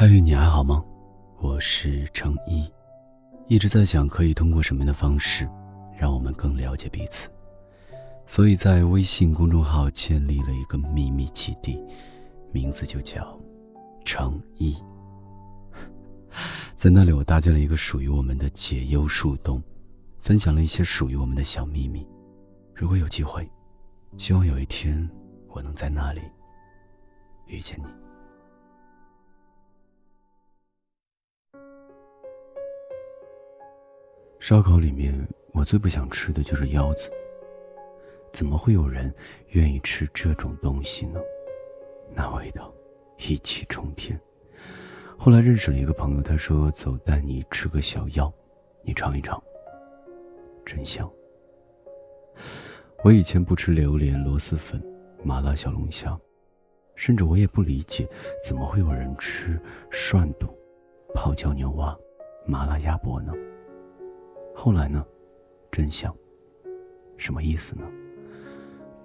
嗨，你还好吗？我是程一，一直在想可以通过什么样的方式，让我们更了解彼此，所以在微信公众号建立了一个秘密基地，名字就叫程一。在那里，我搭建了一个属于我们的解忧树洞，分享了一些属于我们的小秘密。如果有机会，希望有一天我能在那里遇见你。烧烤里面，我最不想吃的就是腰子。怎么会有人愿意吃这种东西呢？那味道，一气冲天。后来认识了一个朋友，他说：“走，带你吃个小腰，你尝一尝，真香。”我以前不吃榴莲、螺蛳粉、麻辣小龙虾，甚至我也不理解，怎么会有人吃涮肚、泡椒牛蛙、麻辣鸭脖呢？后来呢？真相，什么意思呢？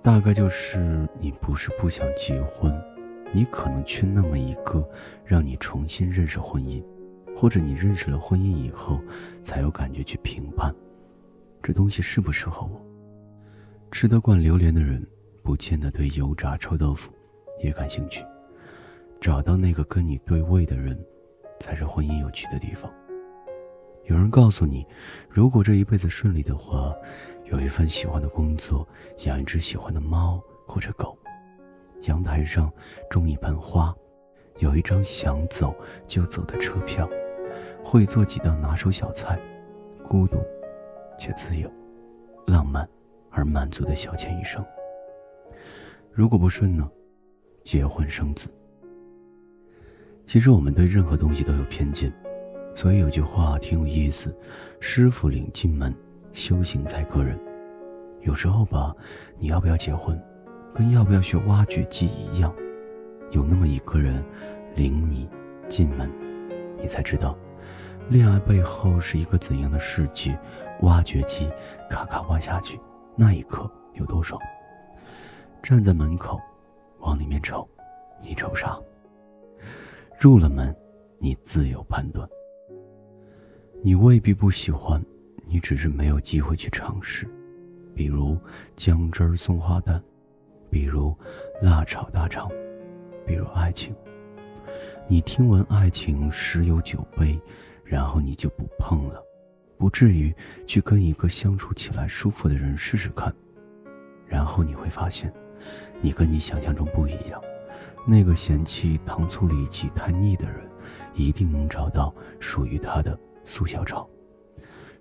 大概就是你不是不想结婚，你可能缺那么一个让你重新认识婚姻，或者你认识了婚姻以后，才有感觉去评判，这东西适不适合我。吃得惯榴莲的人，不见得对油炸臭豆腐也感兴趣。找到那个跟你对味的人，才是婚姻有趣的地方。有人告诉你，如果这一辈子顺利的话，有一份喜欢的工作，养一只喜欢的猫或者狗，阳台上种一盆花，有一张想走就走的车票，会做几道拿手小菜，孤独且自由，浪漫而满足的小钱一生。如果不顺呢？结婚生子。其实我们对任何东西都有偏见。所以有句话挺有意思：“师傅领进门，修行在个人。”有时候吧，你要不要结婚，跟要不要学挖掘机一样，有那么一个人领你进门，你才知道，恋爱背后是一个怎样的世界。挖掘机咔咔挖下去，那一刻有多爽？站在门口，往里面瞅，你瞅啥？入了门，你自有判断。你未必不喜欢，你只是没有机会去尝试。比如姜汁儿松花蛋，比如辣炒大肠，比如爱情。你听闻爱情十有九悲，然后你就不碰了，不至于去跟一个相处起来舒服的人试试看。然后你会发现，你跟你想象中不一样。那个嫌弃糖醋里脊太腻的人，一定能找到属于他的。苏小炒，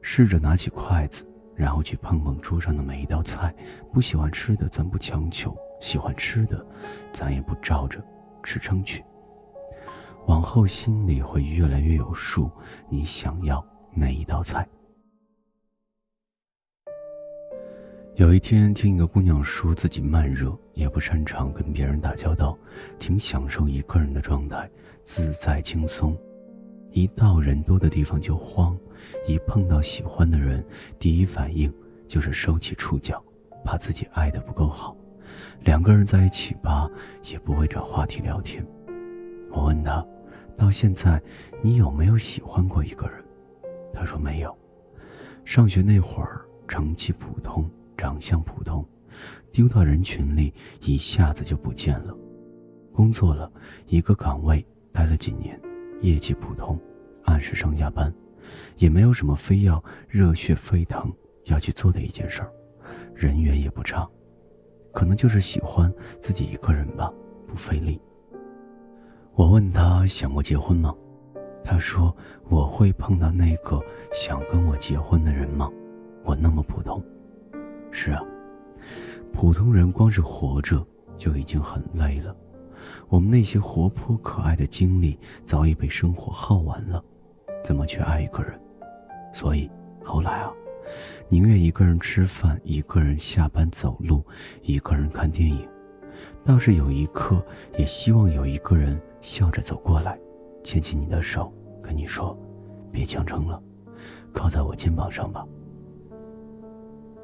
试着拿起筷子，然后去碰碰桌上的每一道菜。不喜欢吃的，咱不强求；喜欢吃的，咱也不照着吃撑去。往后心里会越来越有数，你想要哪一道菜？有一天听一个姑娘说自己慢热，也不擅长跟别人打交道，挺享受一个人的状态，自在轻松。一到人多的地方就慌，一碰到喜欢的人，第一反应就是收起触角，怕自己爱的不够好。两个人在一起吧，也不会找话题聊天。我问他，到现在你有没有喜欢过一个人？他说没有。上学那会儿，成绩普通，长相普通，丢到人群里一下子就不见了。工作了一个岗位，待了几年。业绩普通，按时上下班，也没有什么非要热血沸腾要去做的一件事儿，人缘也不差，可能就是喜欢自己一个人吧，不费力。我问他想过结婚吗？他说我会碰到那个想跟我结婚的人吗？我那么普通。是啊，普通人光是活着就已经很累了。我们那些活泼可爱的经历早已被生活耗完了，怎么去爱一个人？所以后来啊，宁愿一个人吃饭，一个人下班走路，一个人看电影，倒是有一刻也希望有一个人笑着走过来，牵起你的手，跟你说：“别强撑了，靠在我肩膀上吧。”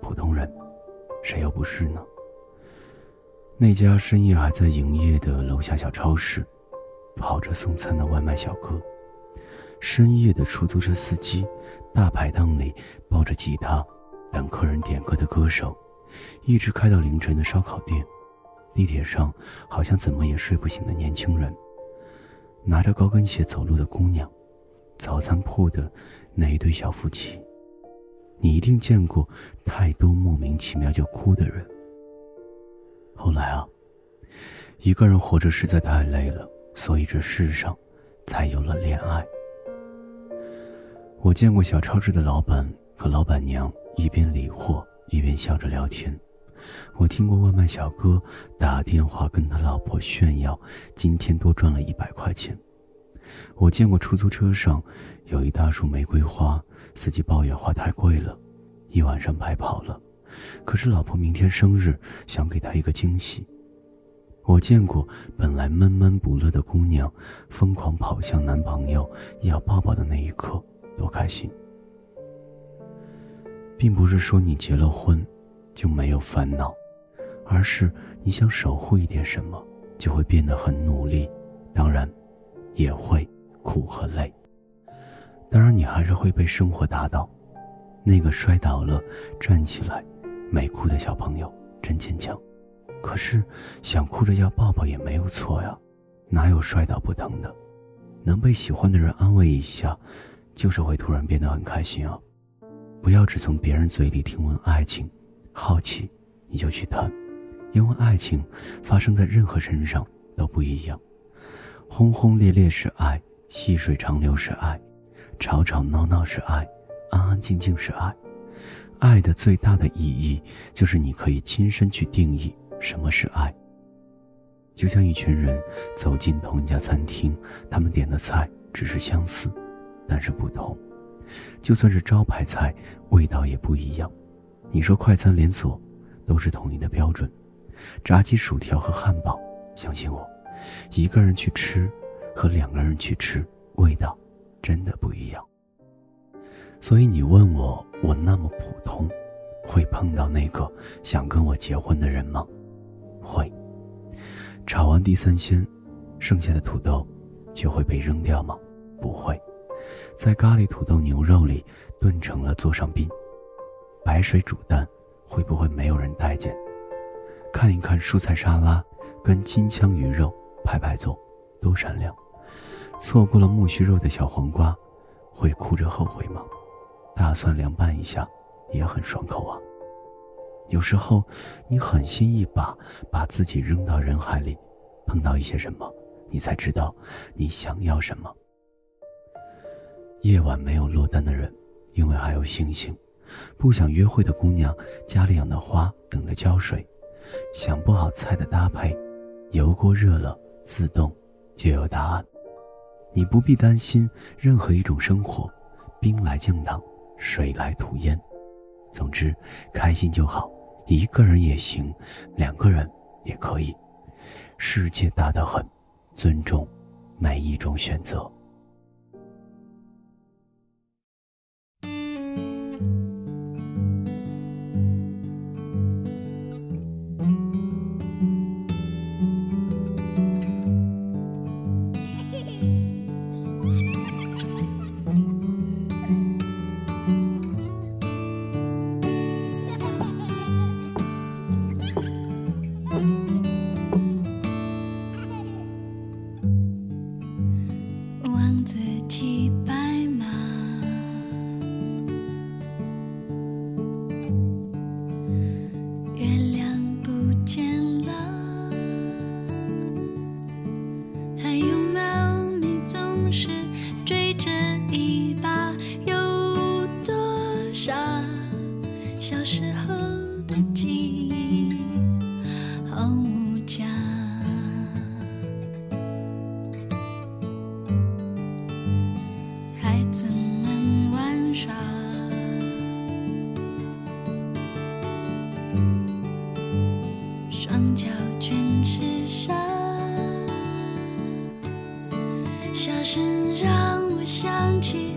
普通人，谁又不是呢？那家深夜还在营业的楼下小超市，跑着送餐的外卖小哥，深夜的出租车司机，大排档里抱着吉他等客人点歌的歌手，一直开到凌晨的烧烤店，地铁上好像怎么也睡不醒的年轻人，拿着高跟鞋走路的姑娘，早餐铺的那一对小夫妻。你一定见过太多莫名其妙就哭的人。后来啊，一个人活着实在太累了，所以这世上才有了恋爱。我见过小超市的老板和老板娘一边理货一边笑着聊天，我听过外卖小哥打电话跟他老婆炫耀今天多赚了一百块钱，我见过出租车上有一大束玫瑰花。司机抱怨花太贵了，一晚上白跑了。可是老婆明天生日，想给她一个惊喜。我见过本来闷闷不乐的姑娘，疯狂跑向男朋友要抱抱的那一刻，多开心。并不是说你结了婚就没有烦恼，而是你想守护一点什么，就会变得很努力，当然，也会苦和累。当然，你还是会被生活打倒。那个摔倒了站起来没哭的小朋友真坚强。可是，想哭着要抱抱也没有错呀，哪有摔倒不疼的？能被喜欢的人安慰一下，就是会突然变得很开心啊！不要只从别人嘴里听闻爱情，好奇你就去谈，因为爱情发生在任何身上都不一样。轰轰烈烈是爱，细水长流是爱。吵吵闹闹是爱，安安静静是爱。爱的最大的意义就是你可以亲身去定义什么是爱。就像一群人走进同一家餐厅，他们点的菜只是相似，但是不同。就算是招牌菜，味道也不一样。你说快餐连锁都是统一的标准，炸鸡、薯条和汉堡，相信我，一个人去吃和两个人去吃，味道。真的不一样，所以你问我，我那么普通，会碰到那个想跟我结婚的人吗？会。炒完地三鲜，剩下的土豆就会被扔掉吗？不会。在咖喱土豆牛肉里炖成了座上宾，白水煮蛋会不会没有人待见？看一看蔬菜沙拉跟金枪鱼肉排排坐，多闪亮。错过了木须肉的小黄瓜，会哭着后悔吗？大蒜凉拌一下，也很爽口啊。有时候，你狠心一把把自己扔到人海里，碰到一些什么，你才知道你想要什么。夜晚没有落单的人，因为还有星星；不想约会的姑娘，家里养的花等着浇水；想不好菜的搭配，油锅热了，自动就有答案。你不必担心任何一种生活，兵来将挡，水来土淹。总之，开心就好，一个人也行，两个人也可以。世界大得很，尊重每一种选择。七八我想起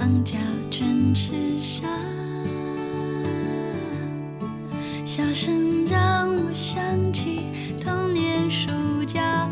双脚准是沙，笑声让我想起童年暑假。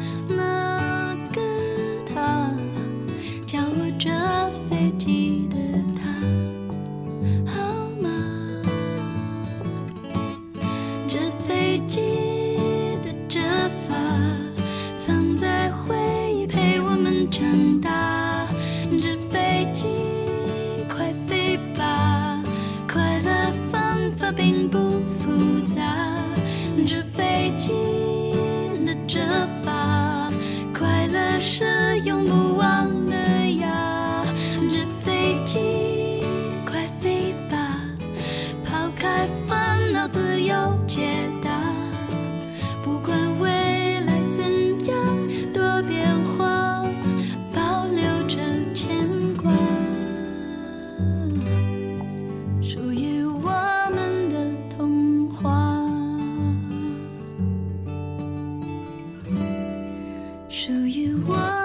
属于我。